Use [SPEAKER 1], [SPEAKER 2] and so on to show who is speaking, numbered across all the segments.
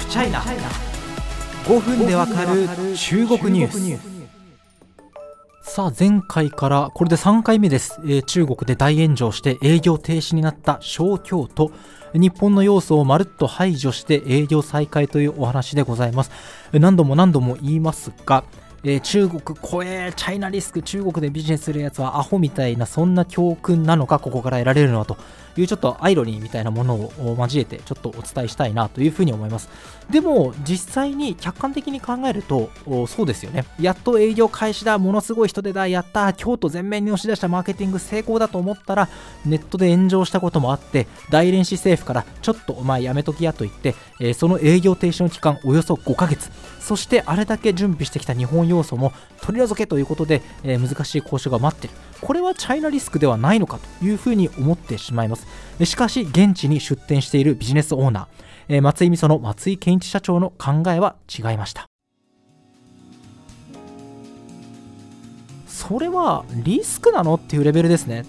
[SPEAKER 1] フチャイナ5分でわかる中国ニュース。さあ前回からこれで3回目です、えー、中国で大炎上して営業停止になった小京都。日本の要素をまるっと排除して営業再開というお話でございます。何度も何度も言いますがえー、中国怖えチャイナリスク中国でビジネスするやつはアホみたいなそんな教訓なのかここから得られるのはというちょっとアイロニーみたいなものを交えてちょっとお伝えしたいなというふうに思います。でも実際に客観的に考えるとそうですよね。やっと営業開始だものすごい人手だやった京都全面に押し出したマーケティング成功だと思ったらネットで炎上したこともあって大連市政府からちょっとお前やめときやと言って、えー、その営業停止の期間およそ5ヶ月。そしてあれだけ準備してきた日本要素も取り除けということで、えー、難しい交渉が待っている。これはチャイナリスクではないのかというふうに思ってしまいます。しかし現地に出店しているビジネスオーナー、えー、松井味噌の松井健一社長の考えは違いました。それはリスクなのっていうレベルですね。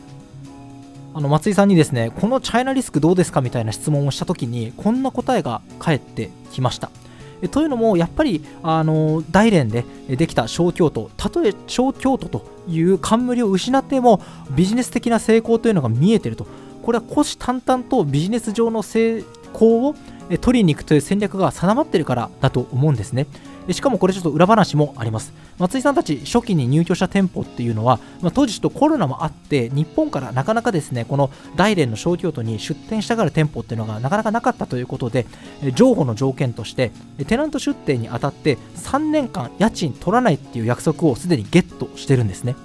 [SPEAKER 1] あの松井さんにですねこのチャイナリスクどうですかみたいな質問をした時にこんな答えが返ってきました。というのもやっぱりあの大連でできた小京都たとえ小京都という冠を失ってもビジネス的な成功というのが見えているとこれは虎視眈々とビジネス上の成功を取りに行くという戦略が定まっているからだと思うんですね。しかもこれちょっと裏話もあります。松井さんたち初期に入居した店舗っていうのは、まあ、当時ちょっとコロナもあって日本からなかなかですねこの大連の小京都に出店したがる店舗っていうのがなかなかなかったということで譲歩の条件としてテナント出店にあたって3年間家賃取らないっていう約束をすでにゲットしてるんですね。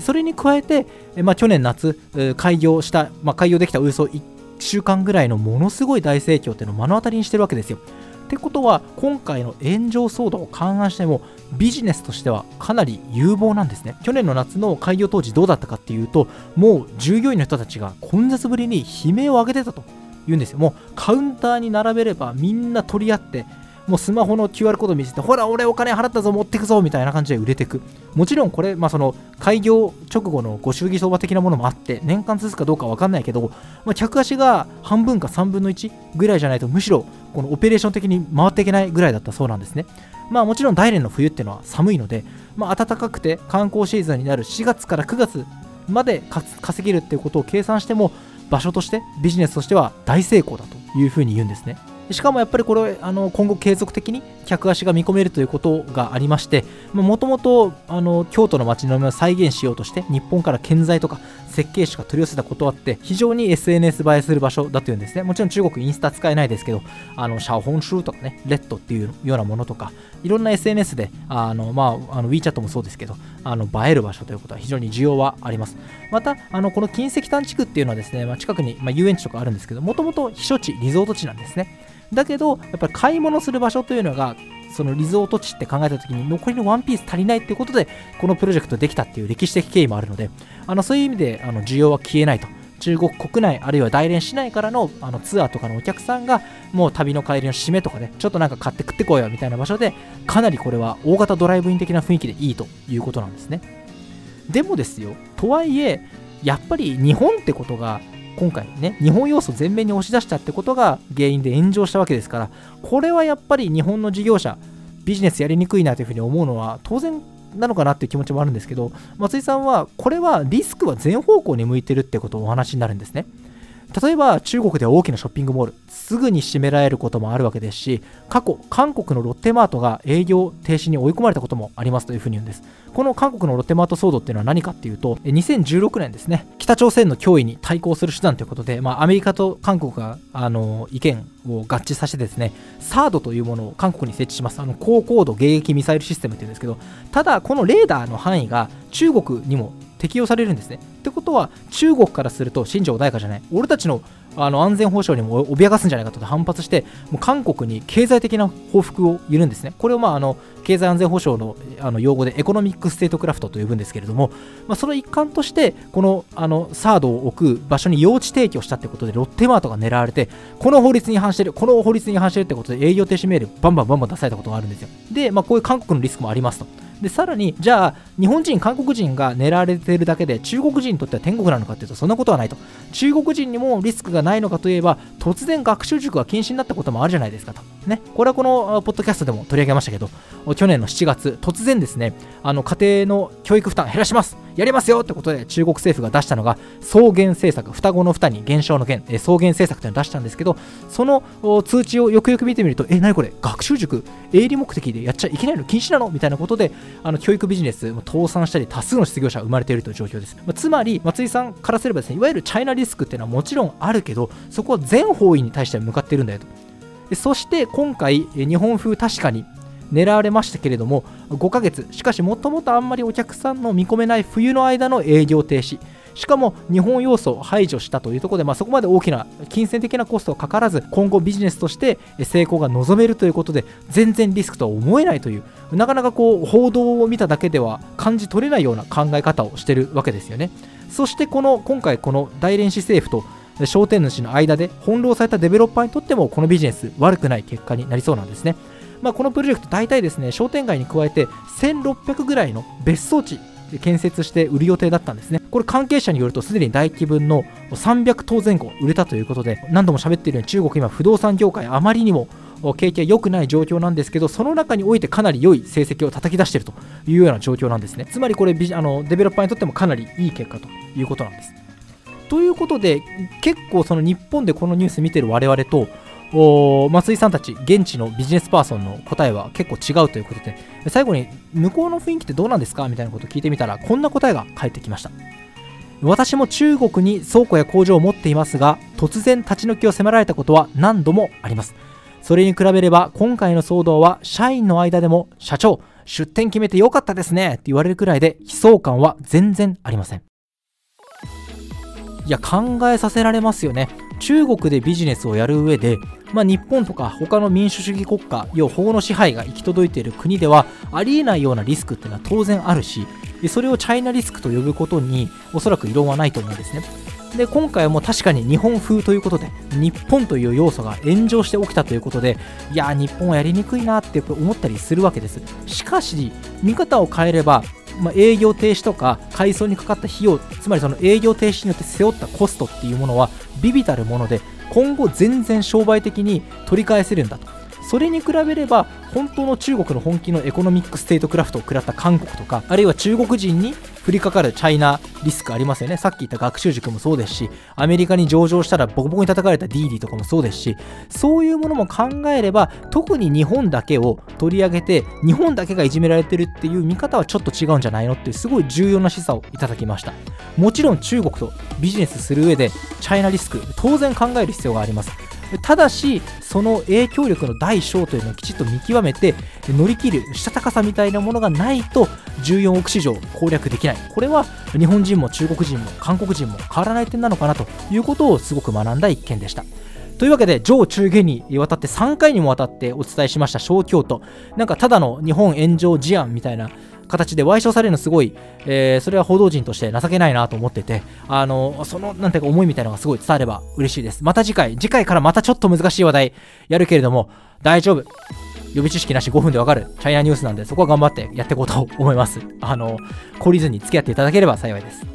[SPEAKER 1] それに加えて、まあ、去年夏開業した、まあ、開業できたおよそ1週間ぐらいのものすごい大盛況っていうのを目の当たりにしてるわけですよ。ってことは今回の炎上騒動を勘案してもビジネスとしてはかなり有望なんですね。去年の夏の開業当時どうだったかっていうともう従業員の人たちが混雑ぶりに悲鳴を上げてたと言うんですよ。もうカウンターに並べればみんな取り合ってもうスマホの QR コード見せて、ほら、俺お金払ったぞ、持ってくぞ、みたいな感じで売れてく。もちろんこれ、まあ、その開業直後のご祝儀相場的なものもあって、年間続くかどうかわかんないけど、まあ、客足が半分か3分の1ぐらいじゃないと、むしろこのオペレーション的に回っていけないぐらいだったそうなんですね。まあもちろん大連の冬っていうのは寒いので、まあ、暖かくて観光シーズンになる4月から9月まで稼げるっていうことを計算しても場所としてビジネスとしては大成功だというふうに言うんですね。しかもやっぱりこれあの今後継続的に客足が見込めるということがありましてもともと京都の街並みを再現しようとして日本から建材とか設計士が取り寄せたことあって非常に SNS 映えする場所だというんですね。もちろん中国インスタ使えないですけどあのシャオホンシューとかねレッドっていうようなものとかいろんな SNS であの、まあ、あの WeChat もそうですけどあの映える場所ということは非常に需要はあります。またあのこの近石炭地区っていうのはですね、まあ、近くに、まあ、遊園地とかあるんですけどもともと避暑地リゾート地なんですね。だけどやっぱり買い物する場所というのがそのリゾート地って考えた時に残りのワンピース足りないっていうことでこのプロジェクトできたっていう歴史的経緯もあるのであのそういう意味であの需要は消えないと。中国国内あるいは大連市内からのあのツアーとかのお客さんがもう旅の帰りの締めとかで、ちょっとなんか買って食ってこいよみたいな場所でかなりこれは大型ドライブイン的な雰囲気でいいということなんですね。でもですよとはいえやっぱり日本ってことが今回ね日本要素全面に押し出したってことが原因で炎上したわけですからこれはやっぱり日本の事業者ビジネスやりにくいなというふうに思うのは当然なのかなっていう気持ちもあるんですけど松井さんはこれはリスクは全方向に向いてるってことをお話になるんですね。例えば中国では大きなショッピングモールすぐに閉められることもあるわけですし過去韓国のロッテマートが営業停止に追い込まれたこともありますというふうに言うんです。この韓国のロッテマート騒動っていうのは何かっていうと2016年ですね。北朝鮮の脅威に対抗する手段ということで、まあ、アメリカと韓国があの意見を合致させてですね THAAD というものを韓国に設置します。あの高高度迎撃ミサイルシステムっていうんですけどただこのレーダーの範囲が中国にも適用されるんですね。ことは、中国からすると、心情穏やかじゃない、俺たちのあの安全保障にも脅かすんじゃないかと反発して、もう韓国に経済的な報復を言うんですね。これを、まあ、あの経済安全保障のあの用語で economic statecraft と呼ぶんですけれども、まあ、その一環として、このあの THAAD を置く場所に用地提供したってことで、ロッテマートが狙われて、この法律に反してる、この法律に反してるってことで営業停止命令バンバンバンバン出されたことがあるんですよ。で、まあ、こういう韓国のリスクもありますと。でさらにじゃあ日本人韓国人が狙われているだけで中国人にとっては天国なのかっていうとそんなことはないと。中国人にもリスクがないのかといえば突然学習塾が禁止になったこともあるじゃないですかと。ね、これはこのポッドキャストでも取り上げましたけど、去年の7月、突然ですね、あの家庭の教育負担減らしますやりますよってことで中国政府が出したのが草原政策、双子の双に減少の減、草原政策というのを出したんですけど、その通知をよくよく見てみると、え、なにこれ、学習塾、営利目的でやっちゃいけないの禁止なの？みたいなことで、あの教育ビジネス、倒産したり、多数の失業者が生まれているという状況です。まあ、つまり、松井さんからすればですね、いわゆるチャイナリスクっていうのはもちろんあるけど、そこは全方位に対して向かっているんだよと。そして今回、日本風確かに狙われましたけれども、5ヶ月、しかしもともとあんまりお客さんの見込めない冬の間の営業停止、しかも日本要素を排除したというところで、まあ、そこまで大きな金銭的なコストはかからず、今後ビジネスとして成功が望めるということで、全然リスクとは思えないという、なかなかこう報道を見ただけでは感じ取れないような考え方をしてるわけですよね。そしてこの今回、この大連市政府と商店主の間で翻弄されたデベロッパーにとってもこのビジネス悪くない結果になりそうなんですね。まあ、このプロジェクト大体ですね商店街に加えて1600ぐらいの別荘地建設して売る予定だったんですね。これ関係者によるとすでに大規模の300棟前後売れたということで何度も喋っているように中国今不動産業界あまりにも景気が良くない状況なんですけどその中においてかなり良い成績を叩き出しているというような状況なんですね。つまりこれあのデベロッパーにとってもかなりいい結果ということなんです。ということで結構その日本でこのニュース見てる我々と松井さんたち現地のビジネスパーソンの答えは結構違うということで最後に向こうの雰囲気ってどうなんですかみたいなことを聞いてみたらこんな答えが返ってきました。私も中国に倉庫や工場を持っていますが突然立ち退きを迫られたことは何度もあります。それに比べれば今回の騒動は社員の間でも社長出店決めてよかったですねって言われるくらいで悲壮感は全然ありません。いや考えさせられますよね。中国でビジネスをやる上でまあ、日本とか他の民主主義国家要法の支配が行き届いている国ではありえないようなリスクっていうのは当然あるしそれをチャイナリスクと呼ぶことにおそらく異論はないと思うんですね。で今回も確かに日本風ということで日本という要素が炎上して起きたということでいや日本はやりにくいなって思ったりするわけです。しかし見方を変えればまあ、営業停止とか改装にかかった費用つまりその営業停止によって背負ったコストっていうものは微々たるもので今後全然商売的に取り返せるんだと。それに比べれば本当の中国の本気の economic statecraft を食らった韓国とかあるいは中国人に降りかかるチャイナリスクありますよね。さっき言った学習塾もそうですしアメリカに上場したらボコボコに叩かれた DiDi とかもそうですしそういうものも考えれば特に日本だけを取り上げて日本だけがいじめられてるっていう見方はちょっと違うんじゃないのっていうすごい重要な示唆をいただきました。もちろん中国とビジネスする上でチャイナリスク当然考える必要があります。ただしその影響力の大小というのをきちっと見極めて乗り切るしたたかさみたいなものがないと14億市場攻略できない。これは日本人も中国人も韓国人も変わらない点なのかなということをすごく学んだ一件でした。というわけで上中下にわたって3回にもわたってお伝えしました小京都。なんかただの日本炎上事案みたいな形で賠償されるのすごい、えー、それは報道陣として情けないなと思ってて、あの、その、なんていうか思いみたいなのがすごい伝われば嬉しいです。また次回、次回からまたちょっと難しい話題やるけれども、大丈夫。予備知識なし5分でわかるチャイナニュースなんで、そこは頑張ってやっていこうと思います。あの、懲りずに付き合っていただければ幸いです。